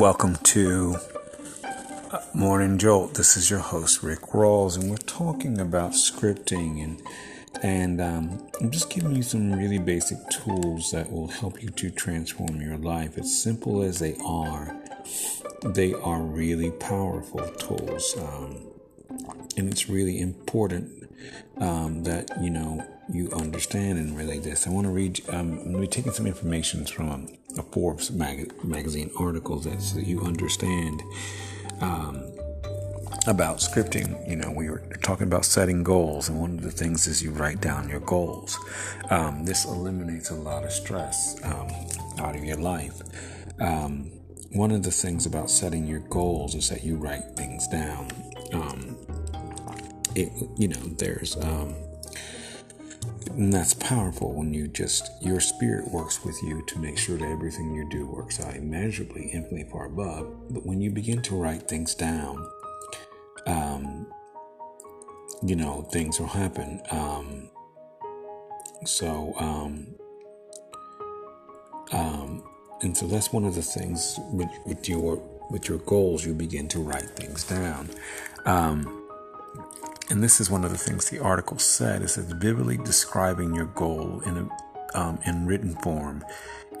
Welcome to Morning Jolt. This is your host Rick Rawls, and we're talking about scripting and and um, I'm just giving you some really basic tools that will help you to transform your life. As simple as they are, they are really powerful tools, um, and it's really important um, that you know you understand and relate this. I want to read. Um, to be taking some information from a Forbes mag- magazine article that so you understand um, about scripting. You know, we were talking about setting goals, and one of the things is you write down your goals. Um, this eliminates a lot of stress um, out of your life. Um, one of the things about setting your goals is that you write things down. Um, it, you know, there's um, and that's powerful when you just, your spirit works with you to make sure that everything you do works out immeasurably, infinitely far above. But when you begin to write things down, um, you know, things will happen. Um, so, um, um, and so that's one of the things with, with your with your goals. You begin to write things down. And this is one of the things the article said, is that vividly describing your goal in, a, um, in written form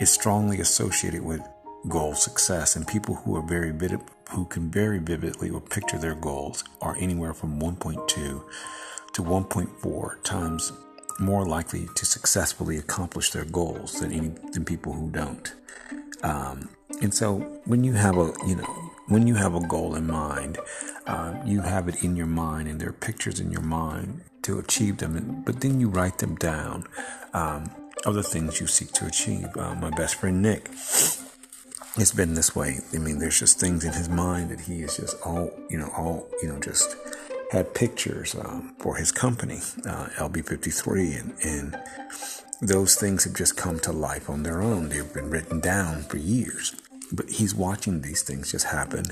is strongly associated with goal success. And people who are very vivid, who can very vividly or picture their goals are anywhere from 1.2 to 1.4 times more likely to successfully accomplish their goals than any than people who don't. Um, and so when you have a you know when you have a goal in mind, uh, you have it in your mind, and there are pictures in your mind to achieve them. But then you write them down um, of the things you seek to achieve. Uh, my best friend Nick, it's been this way. I mean, there's just things in his mind that he is just all you know, all you know, just had pictures um, for his company, uh, LB53, and, and those things have just come to life on their own. They've been written down for years but he's watching these things just happen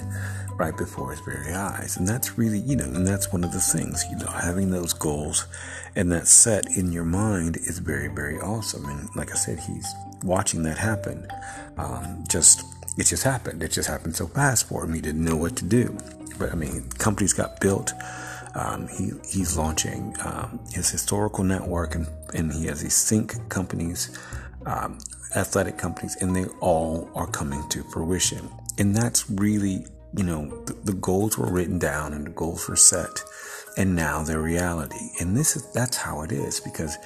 right before his very eyes. And that's really you know and that's one of the things you know having those goals and that set in your mind is very very awesome. And like i said he's watching that happen. Um, just it just happened. It just happened so fast for him. He didn't know what to do. But i mean companies got built. Um, he, he's launching um, his historical network and, and he has these sync companies um, athletic companies, and they all are coming to fruition. And that's really, you know, the, the goals were written down and the goals were set, and now they're reality. And this is that's how it is because,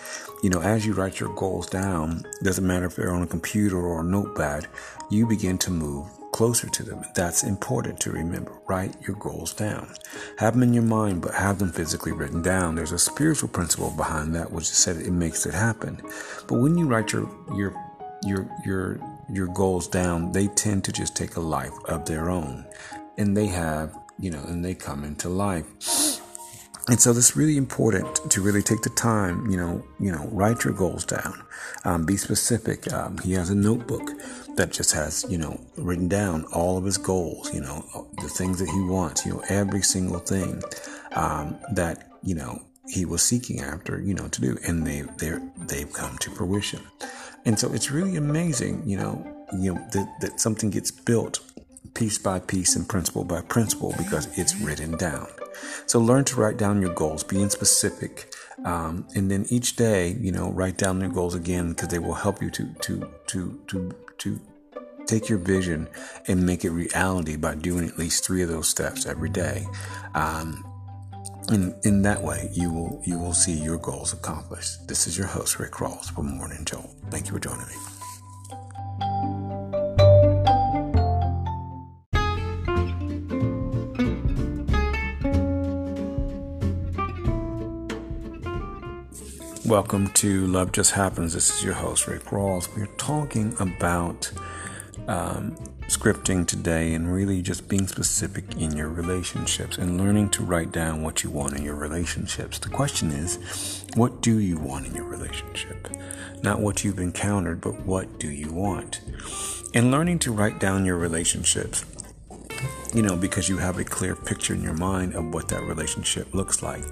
you know, as you write your goals down, doesn't matter if they're on a computer or a notepad, you begin to move closer to them. That's important to remember. Write your goals down. Have them in your mind, but have them physically written down. There's a spiritual principle behind that, which said it makes it happen. But when you write your your your your your goals down, they tend to just take a life of their own, and they have you know, and they come into life. And so it's really important to really take the time, you know, you know, write your goals down, um, be specific. Um, he has a notebook that just has, you know, written down all of his goals, you know, the things that he wants, you know, every single thing um, that you know he was seeking after, you know, to do, and they they they've come to fruition. And so it's really amazing, you know, you know that, that something gets built piece by piece and principle by principle because it's written down. So learn to write down your goals, being specific, um, and then each day, you know, write down your goals again because they will help you to to to to to take your vision and make it reality by doing at least three of those steps every day. Um, and in that way, you will you will see your goals accomplished. This is your host, Rick Rawls for Morning Jolt. Thank you for joining me. Welcome to Love Just Happens. This is your host, Rick Rawls. We're talking about um, scripting today and really just being specific in your relationships and learning to write down what you want in your relationships. The question is, what do you want in your relationship? Not what you've encountered, but what do you want? And learning to write down your relationships, you know, because you have a clear picture in your mind of what that relationship looks like.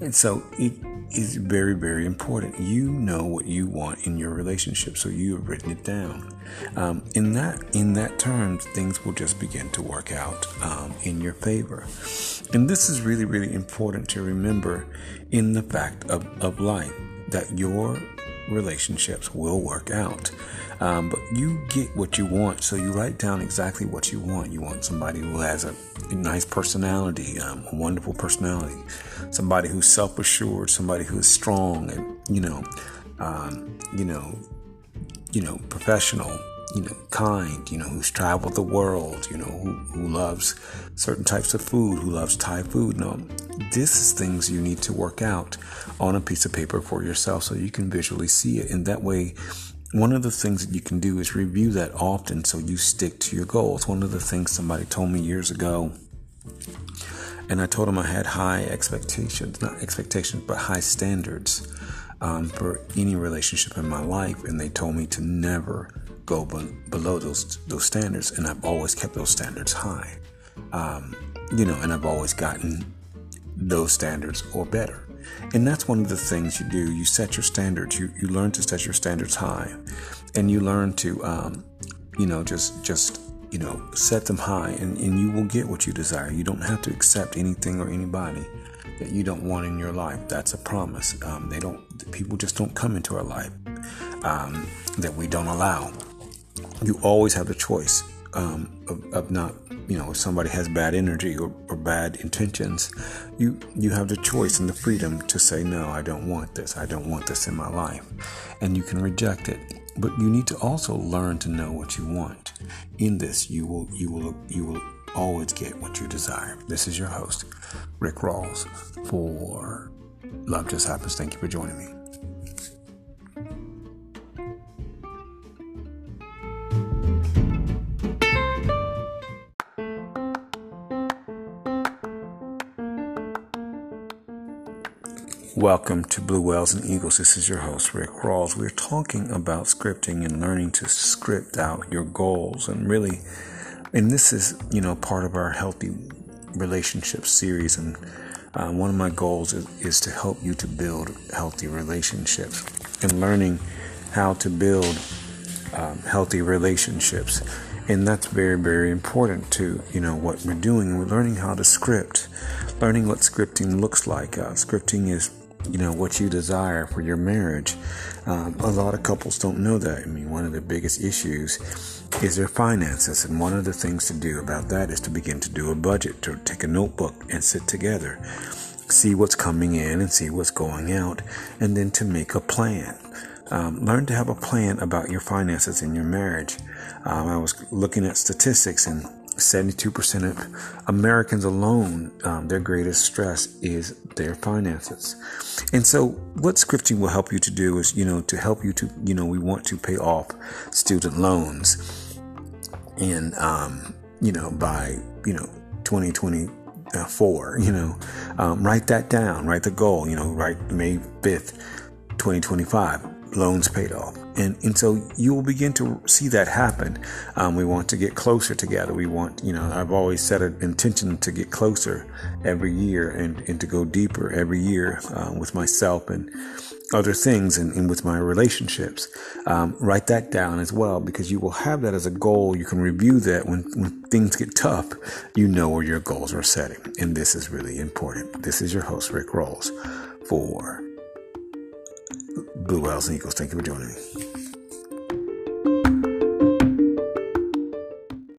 And so it is very, very important. You know what you want in your relationship, so you have written it down. Um, in that, in that terms, things will just begin to work out um, in your favor. And this is really, really important to remember in the fact of, of life that your relationships will work out. Um, but you get what you want, so you write down exactly what you want. You want somebody who has a, a nice personality, um, a wonderful personality, somebody who's self-assured, somebody who is strong, and you know, um, you know, you know, professional, you know, kind, you know, who's traveled the world, you know, who, who loves certain types of food, who loves Thai food. No, this is things you need to work out on a piece of paper for yourself so you can visually see it. And that way, one of the things that you can do is review that often so you stick to your goals. One of the things somebody told me years ago, and I told them I had high expectations, not expectations, but high standards um, for any relationship in my life, and they told me to never go be- below those those standards, and I've always kept those standards high. Um, you know, and I've always gotten those standards or better. And that's one of the things you do. You set your standards. You you learn to set your standards high, and you learn to, um, you know, just just you know set them high, and, and you will get what you desire. You don't have to accept anything or anybody that you don't want in your life. That's a promise. Um, they don't. People just don't come into our life um, that we don't allow. You always have the choice um, of, of, not, you know, if somebody has bad energy or, or, bad intentions, you you have the choice and the freedom to say no. I don't want this. I don't want this in my life, and you can reject it. But you need to also learn to know what you want. In this, you will you will you will always get what you desire. This is your host, Rick Rawls, for Love Just Happens. Thank you for joining me. Welcome to Blue Whales and Eagles. This is your host, Rick Rawls. We're talking about scripting and learning to script out your goals. And really, and this is, you know, part of our healthy relationship series. And uh, one of my goals is, is to help you to build healthy relationships and learning how to build um, healthy relationships. And that's very, very important to, you know, what we're doing. We're learning how to script, learning what scripting looks like. Uh, scripting is you know what you desire for your marriage. Um, a lot of couples don't know that. I mean, one of the biggest issues is their finances, and one of the things to do about that is to begin to do a budget, to take a notebook and sit together, see what's coming in and see what's going out, and then to make a plan. Um, learn to have a plan about your finances in your marriage. Um, I was looking at statistics and 72% of Americans alone, um, their greatest stress is their finances. And so, what scripting will help you to do is, you know, to help you to, you know, we want to pay off student loans. And, um, you know, by, you know, 2024, you know, um, write that down, write the goal, you know, write May 5th, 2025 loans paid off. And, and so you will begin to see that happen. Um, we want to get closer together. We want, you know, I've always set an intention to get closer every year and, and to go deeper every year uh, with myself and other things and, and with my relationships. Um, write that down as well because you will have that as a goal. You can review that when, when things get tough. You know where your goals are setting. And this is really important. This is your host, Rick Rawls, for Blue and Eagles. Thank you for joining me.